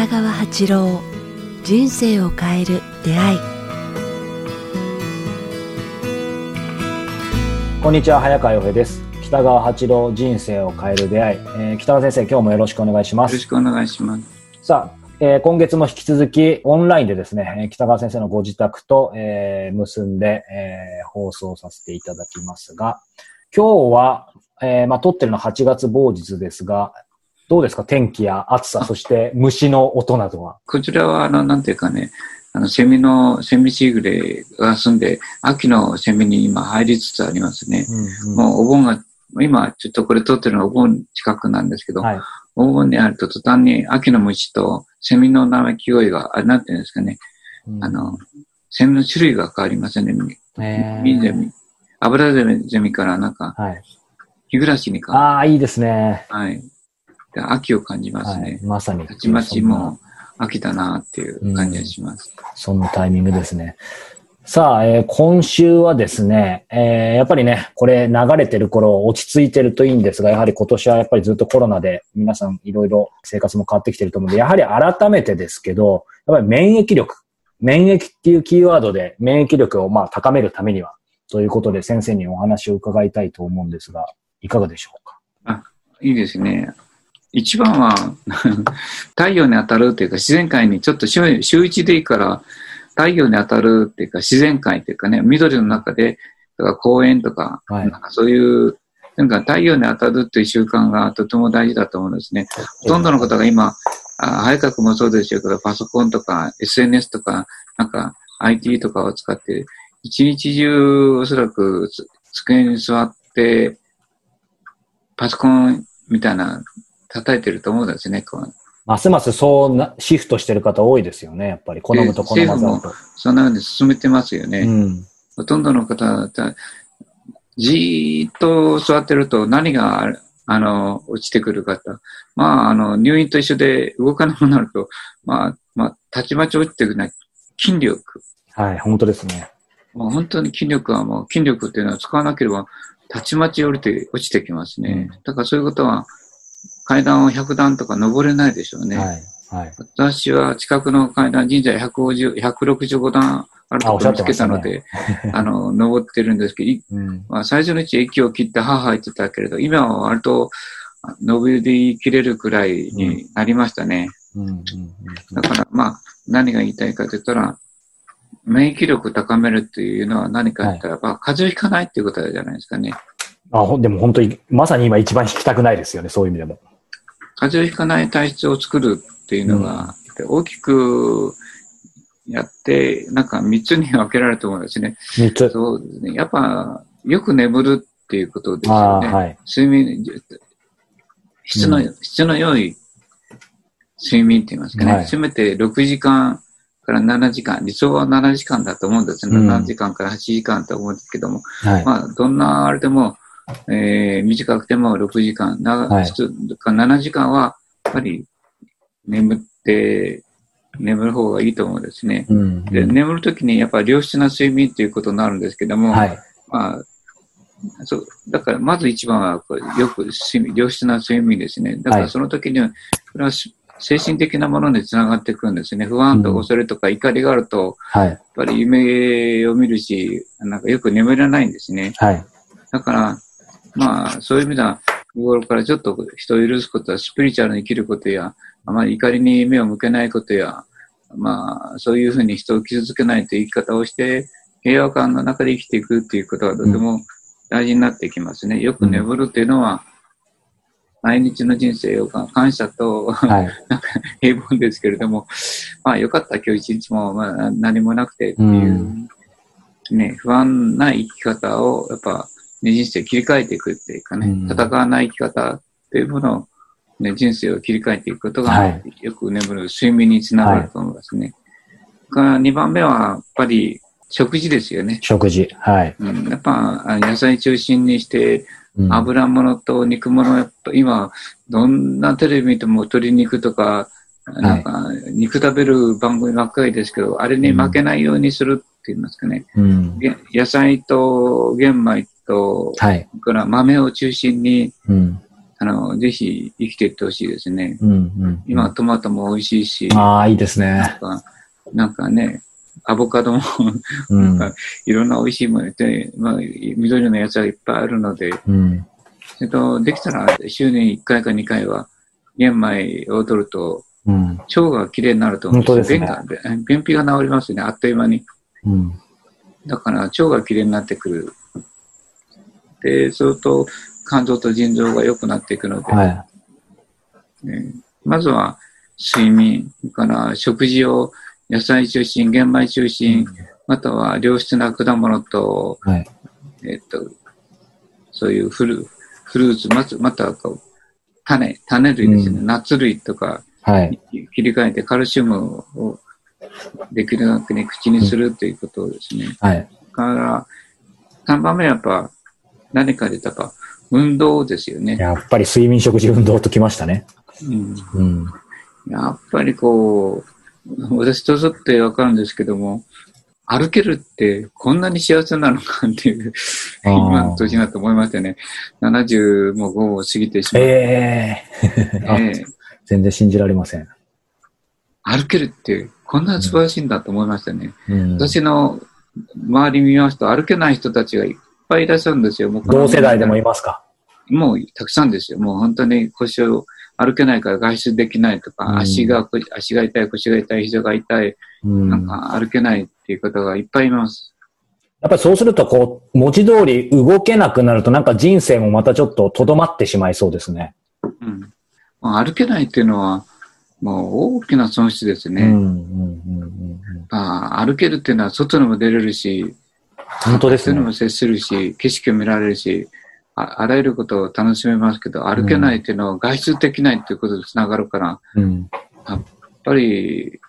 北川八郎人生を変える出会い。こんにちは早川洋平です。北川八郎人生を変える出会い、えー、北川先生今日もよろしくお願いします。よろしくお願いします。さあえー、今月も引き続きオンラインでですね、北川先生のご自宅と、えー、結んで、えー、放送させていただきますが、今日は、えー、まあ、撮ってるのは8月某日ですが、どうですか？天気や暑さ、そして虫の音などは。こちらは、あの、なんていうかね、あの、セミの、セミシグレが住んで、秋のセミに今入りつつありますね。うんうん、もうお盆が、今ちょっとこれ撮ってるのはお盆近くなんですけど、はい、黄金にあると途端に秋の虫とセミの鳴き声が、あれなんていうんですかね、うん、あの、セミの種類が変わりますね。ミゼミ。油ゼミからなんか、はい、日暮らしに変わる。ああ、いいですね。はい。秋を感じますね。はい、まさに。たちまちも秋だなっていう感じがします。うん、そんなタイミングですね。さあ、えー、今週はですね、えー、やっぱりね、これ流れてる頃落ち着いてるといいんですが、やはり今年はやっぱりずっとコロナで皆さんいろいろ生活も変わってきてると思うんで、やはり改めてですけど、やっぱり免疫力、免疫っていうキーワードで免疫力をまあ高めるためには、ということで先生にお話を伺いたいと思うんですが、いかがでしょうか？あ、いいですね。一番は 太陽に当たるというか自然界にちょっと週週一でいいから太陽に当たるっていうか、自然界っていうかね、緑の中で、とか公園とか、はい、なんかそういう、なんか太陽に当たるっていう習慣がとても大事だと思うんですね。ほとんどの方が今、あ早川もそうでしょうけど、パソコンとか SNS とか、なんか IT とかを使って、一日中おそらく机に座って、パソコンみたいな叩いてると思うんですね。こうますますそうな、シフトしてる方多いですよね、やっぱり。好むと好まざると。そんなふうに進めてますよね。うん、ほとんどの方じーっと座ってると何が、あの、落ちてくる方。まあ、あの、入院と一緒で動かなくなると、まあ、まあ、たちまち落ちてくるのは筋力。はい、本当ですね。もう本当に筋力はもう、筋力っていうのは使わなければ、たちまち降りて、落ちてきますね。うん、だからそういうことは、階段を100段とか登れないでしょうね。はいはい、私は近くの階段、神社150、165段あるところ見つけたので、あね、あの、登ってるんですけど、うん、まあ、最初のうち駅を切って母言ってたけれど、今は割と登りきれるくらいになりましたね。だから、まあ、何が言いたいかと言ったら、免疫力高めるっていうのは何か言ったら、はい、まあ、風邪をひかないっていうことじゃないですかね。あ、でも本当に、まさに今一番引きたくないですよね、そういう意味でも。風邪をひかない体質を作るっていうのが、うん、大きくやって、なんか三つに分けられると思うんですね。三つ。そうですね。やっぱ、よく眠るっていうことですよね。はい、睡眠、質の、うん、質の良い睡眠って言いますかね。はい、せめて6時間から7時間、理想は7時間だと思うんですね。うん、7時間から8時間と思うんですけども。はい、まあ、どんなあれでも、えー、短くても6時間、長はい、7時間は、やっぱり眠って、眠る方がいいと思うんですね。うん、で眠るときにやっぱり良質な睡眠っていうことになるんですけども、はい、まあ、そうだからまず一番はよく睡眠良質な睡眠ですね。だからその時には、これは精神的なものにつながっていくんですね。不安と恐れとか怒りがあると、うんやっぱり夢を見るし、なんかよく眠れないんですね。はい、だから、まあ、そういう意味では、日頃からちょっと人を許すことは、スピリチュアルに生きることや、あまり怒りに目を向けないことや、まあ、そういうふうに人を傷つけないという生き方をして、平和感の中で生きていくっていうことがとても大事になってきますね。よく眠るっていうのは、毎日の人生を感謝と、はい、なんか平凡ですけれども、まあよかった今日一日もまあ何もなくてっていう、うん、ね、不安な生き方をやっぱね、人生を切り替えていくっていうかね、戦わない生き方っていうものを、ね、人生を切り替えていくことが、はい、よく眠る睡眠につながると思いますね。はい、から2番目は、やっぱり食事ですよね。食事。はい。うん、やっぱ野菜中心にして、油物と肉物、やっぱ今、どんなテレビ見ても鶏肉とか、なんか、肉食べる番組ばっかりですけど、あれに負けないようにするって言いますかね。うん、野菜と玄米と、はい、から豆を中心にあの、ぜひ生きていってほしいですね。うんうん、今、トマトも美味しいし。ああ、いいですね。なんか、ね、アボカドもなんかいろんな美味しいもので、まあ、緑のやつはいっぱいあるので、うん、えっと、できたら週に1回か2回は玄米を取ると、うん、腸がきれいになると思うんですよ。便が便秘が治りますね、あっという間に。うん、だから腸がきれいになってくる。で、それと肝臓と腎臓が良くなっていくので、はい、ね、まずは睡眠から食事を野菜中心、玄米中心、または良質な果物と、はい、えっと、そういうフルフルーツ、まずまたはこう種、種類ですね、うん、ナッツ類とか、はい、切り替えてカルシウムをできるだけに口にするということですね。はい。から、3番目はやっぱ、何かでやっぱ、運動ですよね。やっぱり睡眠、食事、運動ときましたね。うん。うん、やっぱりこう、私とぞってわかるんですけども、歩けるってこんなに幸せなのかっていう、今の年だと思いましたね。70も5を過ぎてしまって。えー、えー、全然信じられません。歩けるってこんな素晴らしいんだと思いましたね。うん、私の周り見ますと歩けない人たちがいっぱいいらっしゃるんですよ。もう同世代でもいますか？もうたくさんですよ。もう本当に腰を歩けないから外出できないとか、うん、足が、足が痛い、腰が痛い、膝が痛い、うん、なんか歩けないっていう方がいっぱいいます。やっぱりそうすると、こう、文字通り動けなくなると、なんか人生もまたちょっととどまってしまいそうですね。うん。まあ、歩けないっていうのは、もう大きな損失ですね。歩けるっていうのは外にも出れるし、本当ですね。にも接するし、景色を見られるし、ああらゆることを楽しめますけど、歩けないっていうのは外出できないっていうことでつながるから、うん、やっぱり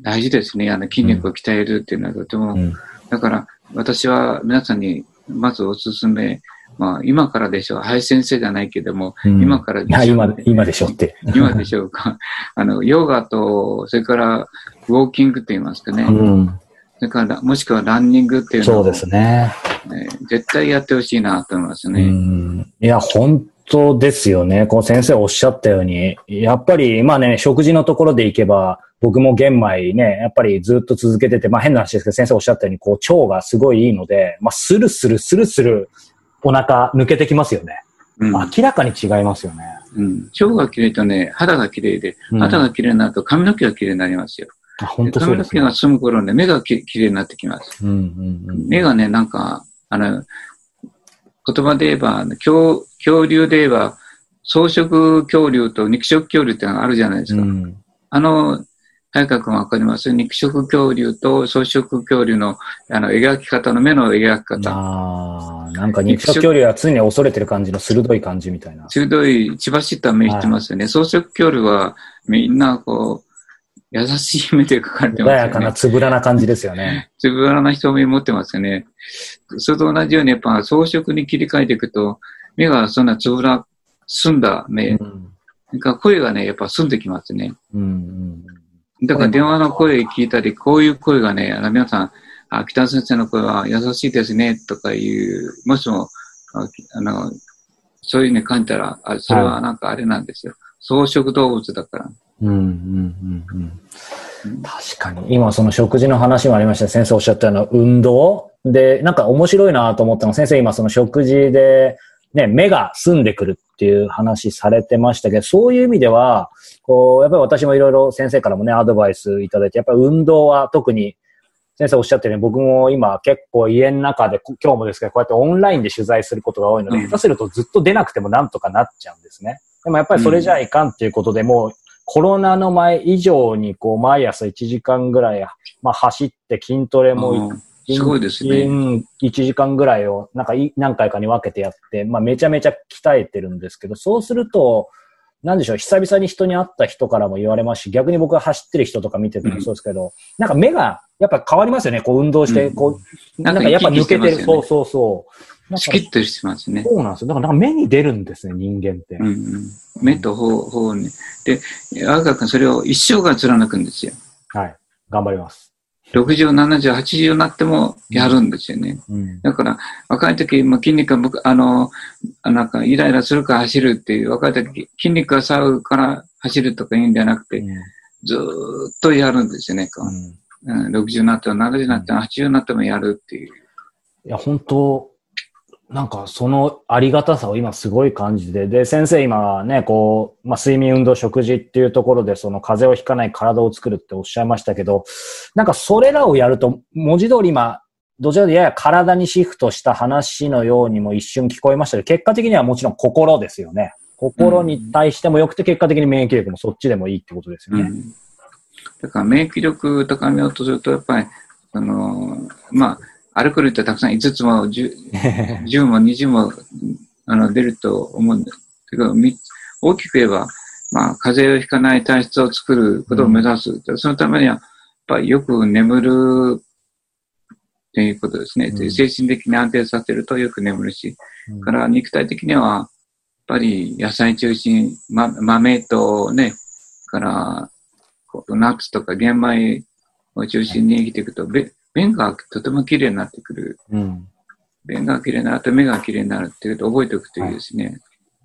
大事ですね。あの筋肉を鍛えるっていうのはとても、うん、だから私は皆さんにまずおすすめ、まあ今からでしょう。林先生じゃないけども、うん、今からでしょう、今、今でしょうって。今でしょうか。あの、ヨガと、それからウォーキングって言いますかね。うんそれから、もしくはランニングっていうのを。そうですね。ね絶対やってほしいなと思いますね。いや、本当ですよね。こう先生おっしゃったように、やっぱり、まあね、食事のところでいけば、僕も玄米ね、やっぱりずっと続けてて、まあ変な話ですけど、先生おっしゃったように、こう腸がすごいいいので、まあスルスルスルスルお腹抜けてきますよね。うん、明らかに違いますよね。うん。腸が綺麗とね、肌が綺麗で、肌が綺麗になると髪の毛が綺麗になりますよ。あ本当そうです、ね、髪の毛が済む頃ね、目がききれいになってきます。うんうんうん、目がね、なんか、あの、言葉で言えば、恐恐竜で言えば、草食恐竜と肉食恐竜ってのがあるじゃないですか。うん、あの、早川君わかります？肉食恐竜と草食恐竜のあの描き方の目の描き方。ああ、なんか肉食恐竜は常に恐れてる感じの鋭い感じみたいな。鋭い、血走った目してますよね。はい、草食恐竜はみんなこう、優しい目で描かれてますよね。穏やかなつぶらな感じですよね。つぶらな瞳持ってますよね。それと同じようにやっぱ装飾に切り替えていくと、目がそんなつぶら、澄んだ目。うん、なんか声がね、やっぱ澄んできますね。うんうんだから電話の声聞いたり、こういう声がね、あの皆さん、あ北先生の声は優しいですね、とかいう、もしも、あの、そういうね感じたら、あそれはなんかあれなんですよ。草食動物だから。うんうんうんうん。確かに。今その食事の話もありました。先生おっしゃったような運動で、なんか面白いなと思ったの先生今その食事で、ね、目が澄んでくるっていう話されてましたけど、そういう意味では、こう、やっぱり私もいろいろ先生からもね、アドバイスいただいて、やっぱり運動は特に先生おっしゃってるように、僕も今結構家の中で、今日もですけど、こうやってオンラインで取材することが多いので、下手するとずっと出なくてもなんとかなっちゃうんですね。でもやっぱりそれじゃいかんっていうことで、もうコロナの前以上に、こう、毎朝1時間ぐらい、まあ、走って筋トレも、すごいですね。1時間ぐらいを、なんか、何回かに分けてやって、まあ、めちゃめちゃ鍛えてるんですけど、そうすると、なんでしょう、久々に人に会った人からも言われますし、逆に僕が走ってる人とか見ててもそうですけど、うん、なんか目が、やっぱ変わりますよね、こう運動して、こう、なんかやっぱ抜けてる、そうそうそう。シキッとしますね。そうなんですよ。だから目に出るんですね、人間って。うんうん、目と頬、頬に。で、赤君それを一生が貫くんですよ。はい。頑張ります。60、70、80になってもやるんですよね。うん、だから、若い時、まあ、筋肉が、あの、なんか、イライラするから走るっていう、若い時、筋肉が触るから走るとか言うんじゃなくて、うん、ずっとやるんですよね。うん、60になっても70になっても80になってもやるっていう。いや、本当なんかそのありがたさを今すごい感じて、で、先生今ね、こう、まあ、睡眠運動食事っていうところでその風邪をひかない体を作るっておっしゃいましたけど、なんかそれらをやると、文字通り今、どちらかとやや体にシフトした話のようにも一瞬聞こえましたけど、結果的にはもちろん心ですよね。心に対してもよくて、結果的に免疫力もそっちでもいいってことですよね。うん、だから免疫力高めようとすると、やっぱり、あの、まあ、アルコールってたくさん5つも 10, 10 も20もあの出ると思うんです。けど、大きく言えば、まあ、風邪をひかない体質を作ることを目指す。うん、そのためには、やっぱりよく眠るということですね。うん、精神的に安定させるとよく眠るし、うん、から肉体的には、やっぱり野菜中心、ま、豆とね、からナッツとか玄米を中心に生きていくと、便がとても綺麗になってくる。うん。便が綺麗になると目が綺麗になるっていうと覚えておくといいですね。はい、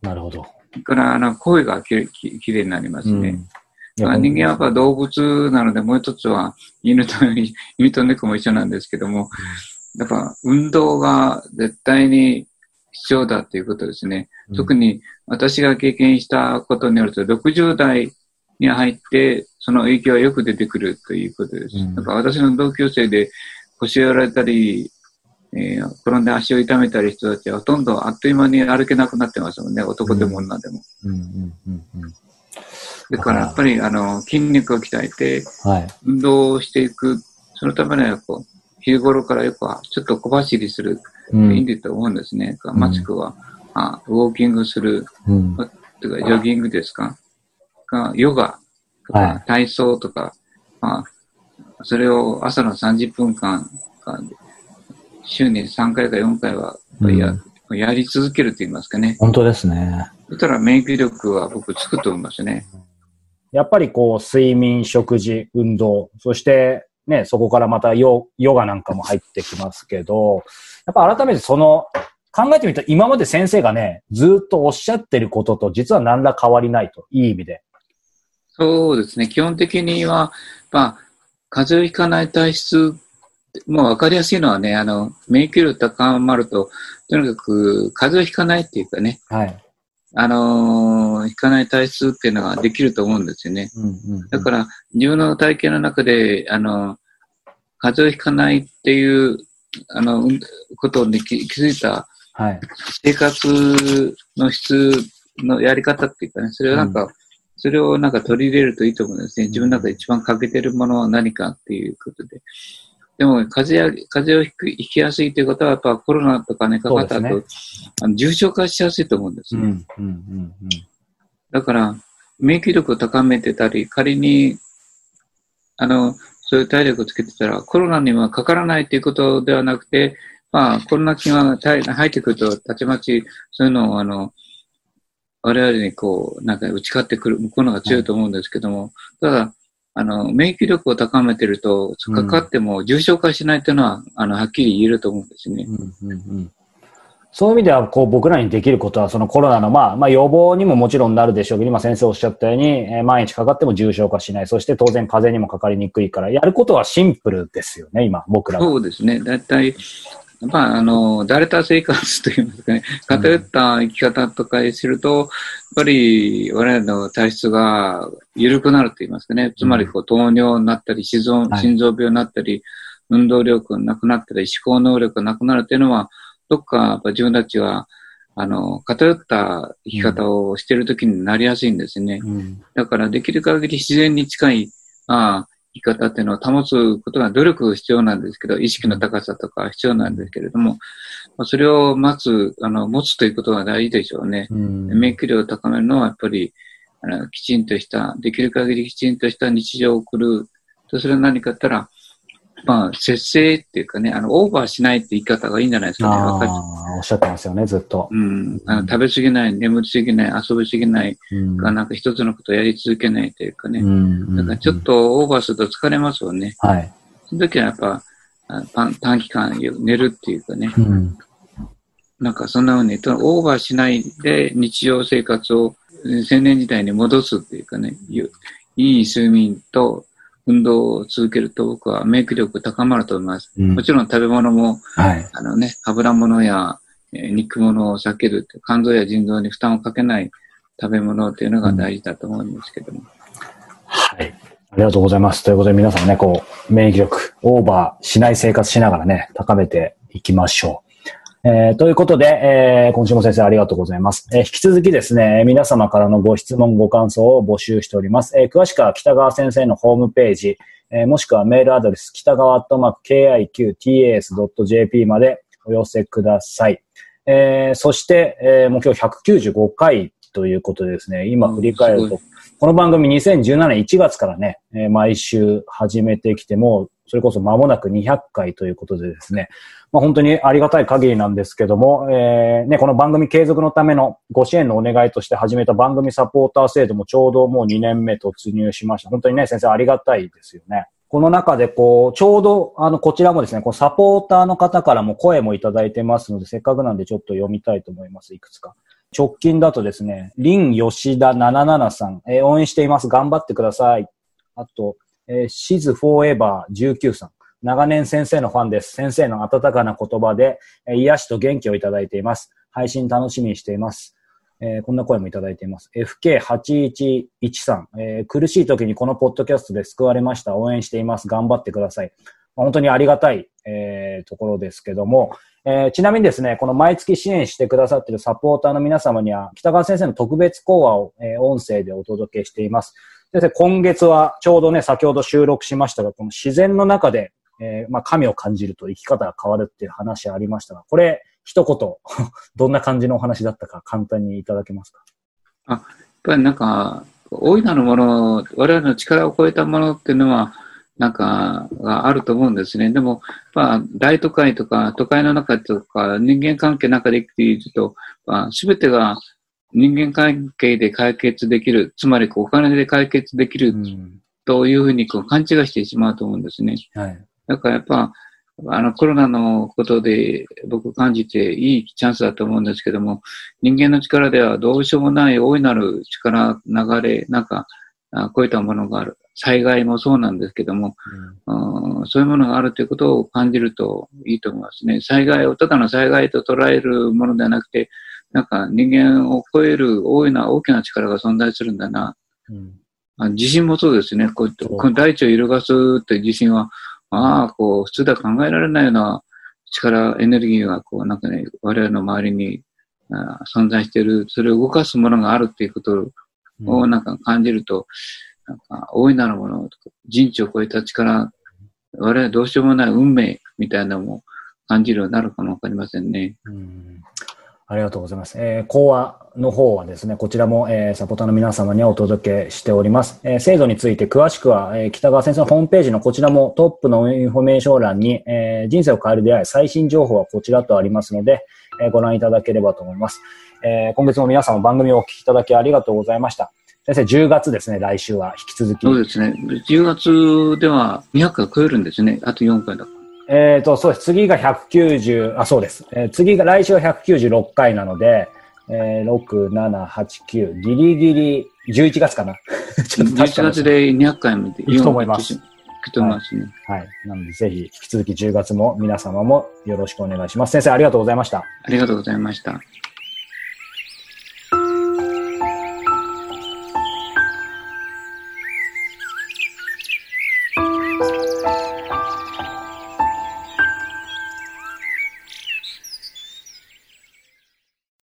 なるほど。から、あの、声がきれきれいになりますね。うん、人間はやっぱ動物なので、もう一つは犬と、犬と猫も一緒なんですけども、やっぱ運動が絶対に必要だっていうことですね。うん、特に私が経験したことによると、60代に入って、その影響がよく出てくるということです。うん、なんか私の同級生で腰をやられたり、えー、転んで足を痛めたり人たちはほとんどあっという間に歩けなくなってますもんね、男でも女でも。だからやっぱりあの筋肉を鍛えて、運動をしていく、そのためにはこう昼頃からよくちょっと小走りする、うん、いいんだと思うんですね。うん、マスクは、あウォーキングする、うん、とかジョギングですか、かヨガとか、体操とか、まあ、それを朝の30分間、週に3回か4回はや,、うん、やり続けると言いますかね。本当ですね。そしたら免疫力は僕つくと思いますね。やっぱりこう、睡眠、食事、運動、そしてね、そこからまたヨヨガなんかも入ってきますけど、やっぱ改めてその、考えてみると今まで先生がね、ずっとおっしゃってることと実は何ら変わりないと、いい意味で。そうですね。基本的には、まあ、風邪をひかない体質、もう分かりやすいのはね、あの、免疫力高まると、とにかく風邪をひかないっていうかね、はい。あのー、ひかない体質っていうのができると思うんですよね。うんうんうん、だから、自分の体験の中で、あの、風邪をひかないっていう、あの、ことに気づいた、はい。生活の質のやり方っていうかね、それはなんか、それをなんか取り入れるといいと思うんですね。自分の中で一番欠けてるものは何かっていうことで。でも、風邪や、風邪をひきやすいということは、やっぱコロナとかね、かかった後、ね、あの重症化しやすいと思うんですね。うんうんうんうん、だから、免疫力を高めてたり、仮に、あの、そういう体力をつけてたら、コロナにはかからないということではなくて、まあ、コロナ菌が入ってくると、たちまち、そういうのを、あの、我々にこう、なんか打ち勝ってくる、向こうのが強いと思うんですけども、ただ、あの、免疫力を高めてると、かかっても重症化しないというのは、あの、はっきり言えると思うんですね。うんうんうんそういう意味では、こう、僕らにできることは、そのコロナの、まあ、まあ、予防にももちろんなるでしょうけど、今先生おっしゃったように、えー、毎日かかっても重症化しない。そして当然風邪にもかかりにくいから、やることはシンプルですよね、今、僕らは。そうですね。だいたい、まあ、あの、だれた生活といいますかね、偏った生き方とかすると、やっぱり我々の体質が緩くなると言いますかね、つまりこう糖尿になったり、心臓心臓病になったり、運動力がなくなったり、思考能力がなくなるというのは、どっかやっぱ自分たちは、あの、偏った生き方をしているときになりやすいんですね。うん、だからできる限り自然に近い、あ生き方っていうのを保つことが努力必要なんですけど、意識の高さとか必要なんですけれども、それを待つ、あの、持つということが大事でしょうね。うん、免疫力を高めるのはやっぱり、あの、きちんとした、できる限りきちんとした日常を送る。と、それは何かったら、まあ、節制っていうかね、あの、オーバーしないって言い方がいいんじゃないですかね。ああ、おっしゃってますよね、ずっと。うん。あの食べ過ぎない、眠りすぎない、遊びすぎない、うん、なんか一つのことをやり続けないというかね。うん。だからちょっとオーバーすると疲れますよね。はい。その時はやっぱ、短短期間寝るっていうかね、うん、なんかそんな風に、オーバーしないで日常生活を青年時代に戻すっていうかね、いい睡眠と運動を続けると僕は免疫力高まると思います。うん、もちろん食べ物も、はい、あのね、油物や、えー、肉物を避ける、肝臓や腎臓に負担をかけない食べ物っていうのが大事だと思うんですけども。うん、はい。ありがとうございます。ということで皆さんね、こう、免疫力、オーバーしない生活しながらね、高めていきましょう。えー、ということで、えー、今週も先生ありがとうございます。えー、引き続きですね、皆様からのご質問、ご感想を募集しております。えー、詳しくは北川先生のホームページ、えー、もしくはメールアドレス、北川アットマーク KIQTAS.jp までお寄せください。えー、そして、えー、もう今日195回ということでですね、今振り返ると、この番組2017年1月からね、えー、毎週始めてきても、それこそ間もなく200回ということでですね、まあ、本当にありがたい限りなんですけども、えー、ね、この番組継続のためのご支援のお願いとして始めた番組サポーター制度もちょうどもう2年目突入しました。本当にね、先生ありがたいですよね。この中でこう、ちょうど、あの、こちらもですね、こうサポーターの方からも声もいただいてますので、せっかくなんでちょっと読みたいと思います。いくつか。直近だとですね、リン吉田77さん、えー、応援しています。頑張ってください。あと、えー、シズフォーエバー19さん。長年先生のファンです。先生の温かな言葉で、えー、癒しと元気をいただいています。配信楽しみにしています。えー、こんな声もいただいています。FK8113 えー、苦しい時にこのポッドキャストで救われました。応援しています。頑張ってください。本当にありがたい、えー、ところですけども、えー、ちなみにですね、この毎月支援してくださっているサポーターの皆様には、北川先生の特別講話を、えー、音声でお届けしています。先生、今月はちょうどね、先ほど収録しましたが、この自然の中で、えー、まあ、神を感じると生き方が変わるっていう話ありましたが、これ、一言、どんな感じのお話だったか簡単にいただけますか？あ、やっぱりなんか、大いなるもの、我々の力を超えたものっていうのは、なんか、があると思うんですね。でも、まあ、大都会とか、都会の中とか、人間関係の中で生きていると、まあ、すべてが人間関係で解決できる、つまりお金で解決できるというふうにこう勘違いしてしまうと思うんですね。はい。だからやっぱ、あのコロナのことで僕感じていいチャンスだと思うんですけども、人間の力ではどうしようもない大いなる力、流れ、なんか、こういったものがある。災害もそうなんですけども、うん、そういうものがあるということを感じるといいと思いますね。災害をただの災害と捉えるものではなくて、なんか人間を超える大いな大きな力が存在するんだな。うん、地震もそうですね。こうこの大地を揺るがすって地震は、ああ、こう、普通では考えられないような力、エネルギーが、こう、なんかね、我々の周りに存在している、それを動かすものがあるっていうことをなんか感じると、なんか大いなるもの人知を超えた力、我々どうしようもない運命みたいなのも感じるようになるかもわかりませんね。うんありがとうございます。えー、講話の方はですね、こちらも、えー、サポーターの皆様にはお届けしております。えー、制度について詳しくは、えー、北川先生のホームページのこちらもトップのインフォメーション欄に、えー、人生を変える出会い、最新情報はこちらとありますので、えー、ご覧いただければと思います。えー、今月も皆様番組をお聞きいただきありがとうございました。先生、10月ですね、来週は引き続き。そうですね。10月では200回超えるんですね。あと4回だえっ、ー、と、そうです。次が190、あ、そうです。えー、次が、来週は196回なので、えー、6、7、8、9、ギリギリ11月かな。11月で200回までいくと思います。いくと思いますね、はい。はい。なので、ぜひ、引き続き10月も皆様もよろしくお願いします。先生、ありがとうございました。ありがとうございました。